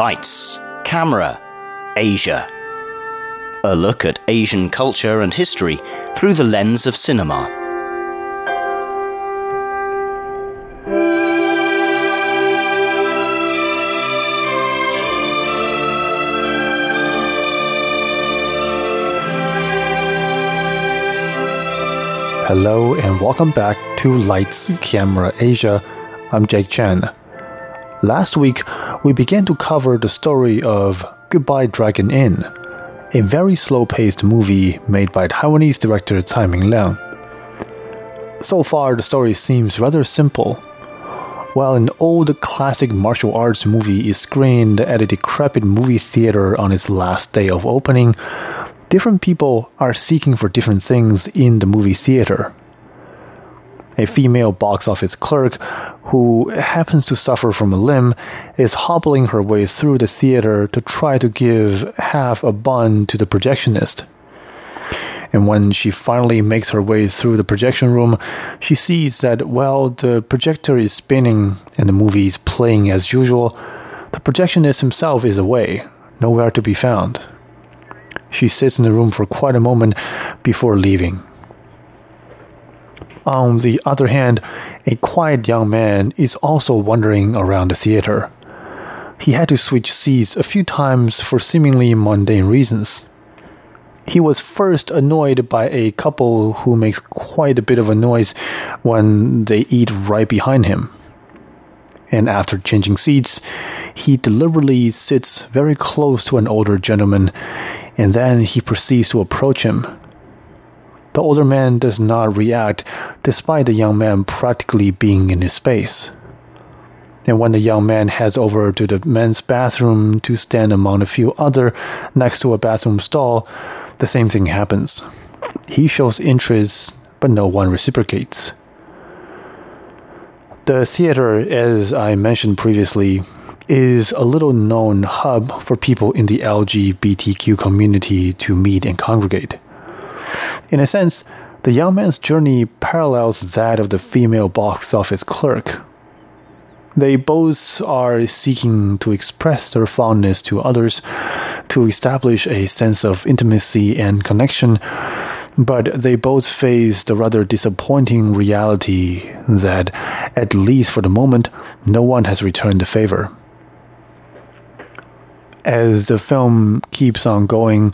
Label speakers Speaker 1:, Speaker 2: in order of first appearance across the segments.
Speaker 1: Lights, Camera, Asia. A look at Asian culture and history through the lens of cinema.
Speaker 2: Hello and welcome back to Lights Camera Asia. I'm Jake Chen. Last week, we began to cover the story of Goodbye Dragon Inn, a very slow paced movie made by Taiwanese director Tsai Ming Liang. So far, the story seems rather simple. While an old classic martial arts movie is screened at a decrepit movie theater on its last day of opening, different people are seeking for different things in the movie theater. A female box office clerk who happens to suffer from a limb is hobbling her way through the theater to try to give half a bun to the projectionist. And when she finally makes her way through the projection room, she sees that while the projector is spinning and the movie is playing as usual, the projectionist himself is away, nowhere to be found. She sits in the room for quite a moment before leaving. On the other hand, a quiet young man is also wandering around the theater. He had to switch seats a few times for seemingly mundane reasons. He was first annoyed by a couple who makes quite a bit of a noise when they eat right behind him. And after changing seats, he deliberately sits very close to an older gentleman and then he proceeds to approach him. The older man does not react, despite the young man practically being in his space. And when the young man heads over to the men's bathroom to stand among a few other next to a bathroom stall, the same thing happens. He shows interest, but no one reciprocates. The theater, as I mentioned previously, is a little known hub for people in the LGBTQ community to meet and congregate. In a sense, the young man's journey parallels that of the female box office clerk. They both are seeking to express their fondness to others, to establish a sense of intimacy and connection, but they both face the rather disappointing reality that, at least for the moment, no one has returned the favor as the film keeps on going,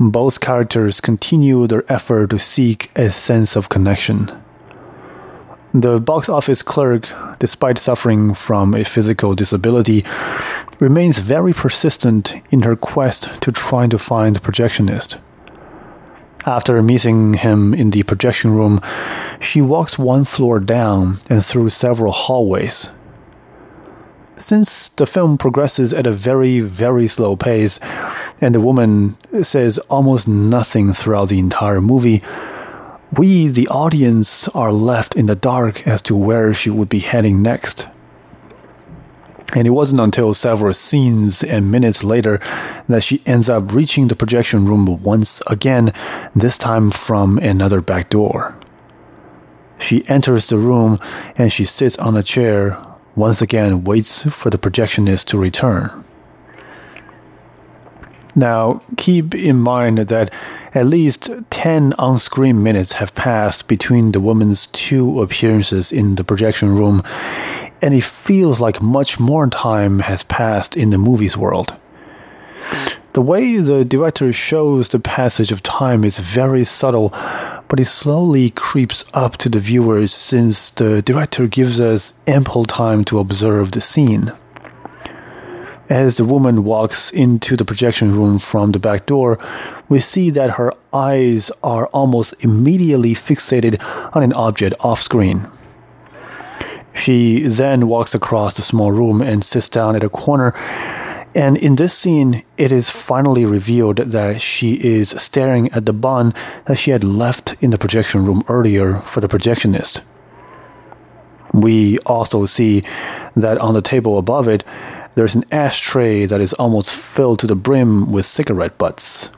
Speaker 2: both characters continue their effort to seek a sense of connection. The box office clerk, despite suffering from a physical disability, remains very persistent in her quest to try to find the projectionist. After meeting him in the projection room, she walks one floor down and through several hallways since the film progresses at a very, very slow pace, and the woman says almost nothing throughout the entire movie, we, the audience, are left in the dark as to where she would be heading next. And it wasn't until several scenes and minutes later that she ends up reaching the projection room once again, this time from another back door. She enters the room and she sits on a chair once again waits for the projectionist to return. Now, keep in mind that at least 10 on screen minutes have passed between the woman's two appearances in the projection room, and it feels like much more time has passed in the movie's world. The way the director shows the passage of time is very subtle, but it slowly creeps up to the viewers since the director gives us ample time to observe the scene. As the woman walks into the projection room from the back door, we see that her eyes are almost immediately fixated on an object off screen. She then walks across the small room and sits down at a corner and in this scene, it is finally revealed that she is staring at the bun that she had left in the projection room earlier for the projectionist. We also see that on the table above it, there's an ashtray that is almost filled to the brim with cigarette butts.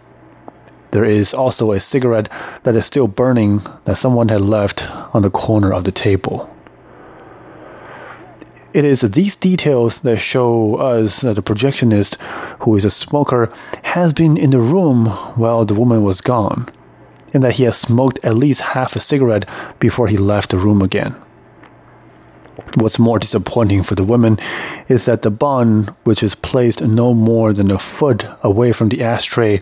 Speaker 2: There is also a cigarette that is still burning that someone had left on the corner of the table It is these details that show us that the projectionist, who is a smoker, has been in the room while the woman was gone, and that he has smoked at least half a cigarette before he left the room again. What's more disappointing for the woman is that the bun, which is placed no more than a foot away from the ashtray,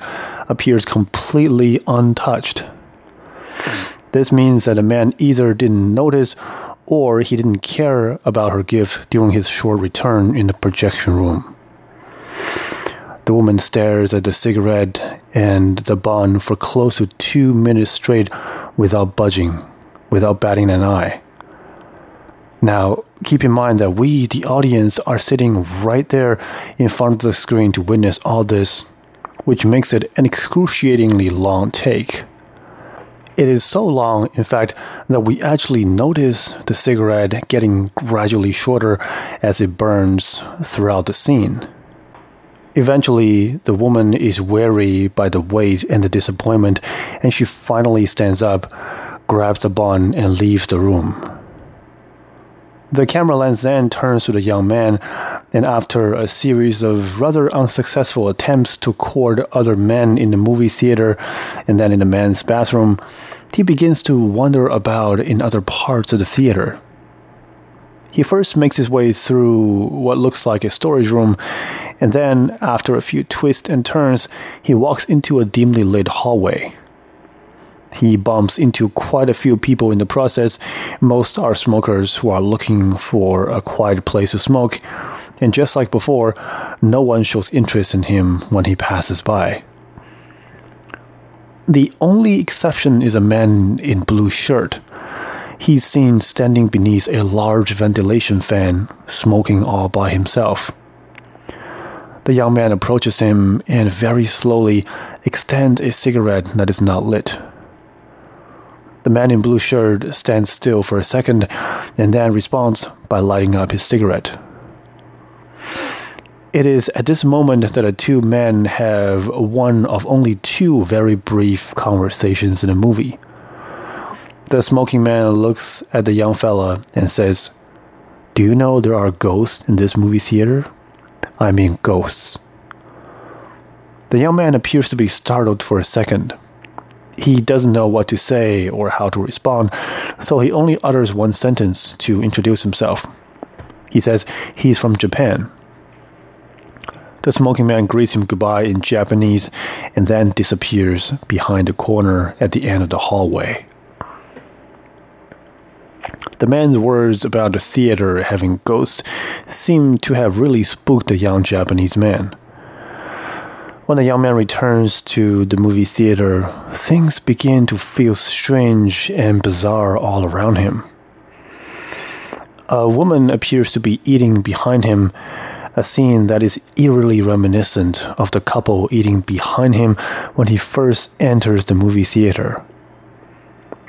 Speaker 2: appears completely untouched. This means that the man either didn't notice or he didn't care about her gift during his short return in the projection room. The woman stares at the cigarette and the bun for close to two minutes straight without budging, without batting an eye. Now, keep in mind that we, the audience, are sitting right there in front of the screen to witness all this, which makes it an excruciatingly long take. It is so long, in fact, that we actually notice the cigarette getting gradually shorter as it burns throughout the scene. Eventually, the woman is weary by the wait and the disappointment, and she finally stands up, grabs the bun, and leaves the room. The camera lens then turns to the young man, and after a series of rather unsuccessful attempts to court other men in the movie theater and then in the man's bathroom, he begins to wander about in other parts of the theater. He first makes his way through what looks like a storage room, and then, after a few twists and turns, he walks into a dimly lit hallway. He bumps into quite a few people in the process. Most are smokers who are looking for a quiet place to smoke, and just like before, no one shows interest in him when he passes by. The only exception is a man in blue shirt. He's seen standing beneath a large ventilation fan, smoking all by himself. The young man approaches him and very slowly extends a cigarette that is not lit. The man in blue shirt stands still for a second and then responds by lighting up his cigarette. It is at this moment that the two men have one of only two very brief conversations in the movie. The smoking man looks at the young fella and says, Do you know there are ghosts in this movie theater? I mean, ghosts. The young man appears to be startled for a second. He doesn't know what to say or how to respond, so he only utters one sentence to introduce himself. He says he's from Japan. The smoking man greets him goodbye in Japanese and then disappears behind the corner at the end of the hallway. The man's words about the theater having ghosts seem to have really spooked the young Japanese man. When the young man returns to the movie theater, things begin to feel strange and bizarre all around him. A woman appears to be eating behind him, a scene that is eerily reminiscent of the couple eating behind him when he first enters the movie theater.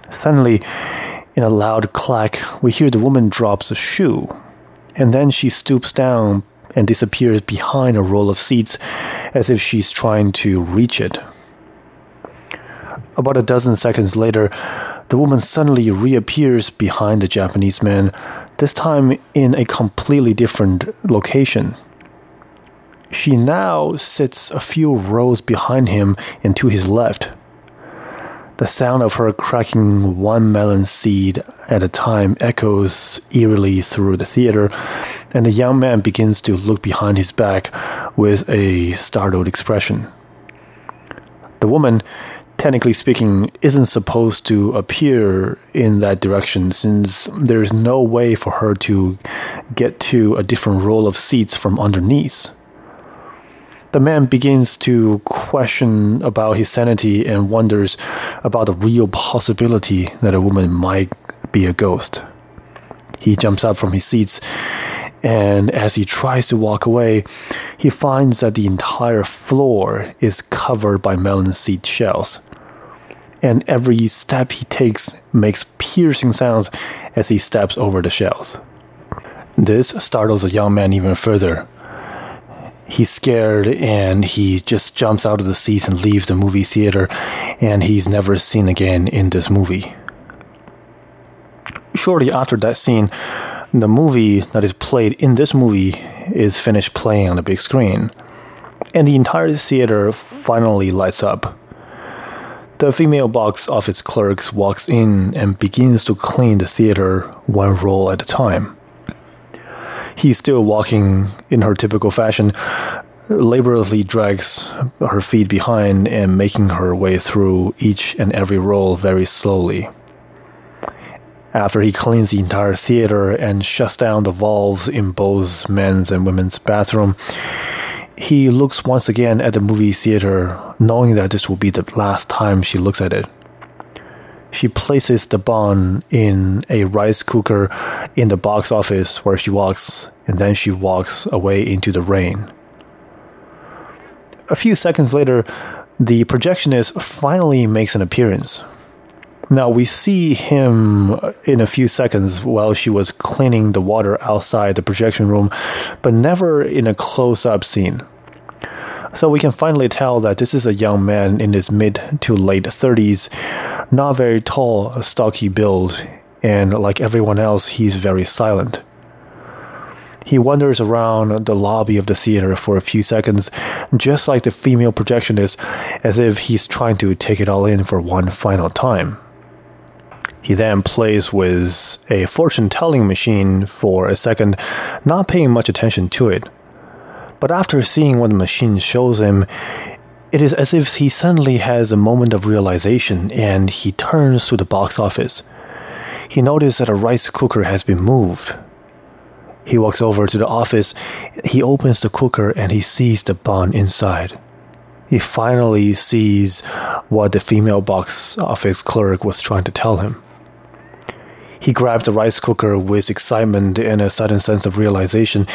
Speaker 2: Suddenly, in a loud clack, we hear the woman drops a shoe, and then she stoops down and disappears behind a row of seats as if she's trying to reach it. About a dozen seconds later, the woman suddenly reappears behind the Japanese man, this time in a completely different location. She now sits a few rows behind him and to his left. The sound of her cracking one melon seed at a time echoes eerily through the theater, and the young man begins to look behind his back with a startled expression. The woman, technically speaking, isn't supposed to appear in that direction since there's no way for her to get to a different row of seats from underneath the man begins to question about his sanity and wonders about the real possibility that a woman might be a ghost. He jumps up from his seats, and as he tries to walk away, he finds that the entire floor is covered by melon seed shells. And every step he takes makes piercing sounds as he steps over the shells. This startles the young man even further he's scared and he just jumps out of the seat and leaves the movie theater and he's never seen again in this movie. Shortly after that scene, the movie that is played in this movie is finished playing on the big screen, and the entire theater finally lights up. The female box office clerk walks in and begins to clean the theater one roll at a time. He's still walking in her typical fashion, laboriously drags her feet behind and making her way through each and every roll very slowly. After he cleans the entire theater and shuts down the valves in both men's and women's bathroom, he looks once again at the movie theater, knowing that this will be the last time she looks at it. She places the bond in a rice cooker in the box office where she walks, and then she walks away into the rain. A few seconds later, the projectionist finally makes an appearance. Now we see him uh, in a few seconds while she was cleaning the water outside the projection room, but never in a close up scene. So we can finally tell that this is a young man in his mid to late 30s, not very tall, stocky build, and like everyone else, he's very silent. He wanders around the lobby of the theater for a few seconds, just like the female projectionist, as if he's trying to take it all in for one final time. He then plays with a fortune telling machine for a second, not paying much attention to it. But after seeing what the machine shows him, it is as if he suddenly has a moment of realization and he turns to the box office. He notices that a rice cooker has been moved. He walks over to the office, he opens the cooker and he sees the bun inside. He finally sees what the female box office clerk was trying to tell him. He grabs the rice cooker with excitement and a sudden sense of realization,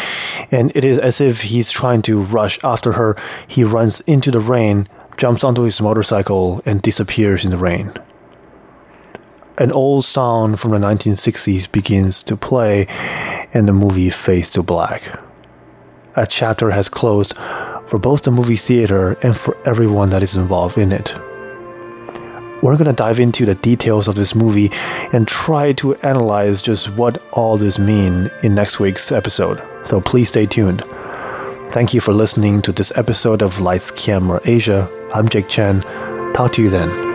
Speaker 2: and it is as if he's trying to rush after her. He runs into the rain, jumps onto his motorcycle, and disappears in the rain. An old song from the 1960s begins to play, and the movie fades to black. A chapter has closed for both the movie theater and for everyone that is involved in it we're going to dive into the details of this movie and try to analyze just what all this mean in next week's episode. So please stay tuned. Thank you for listening to this episode of Lights Camera Asia. I'm Jake Chen. Talk to you then.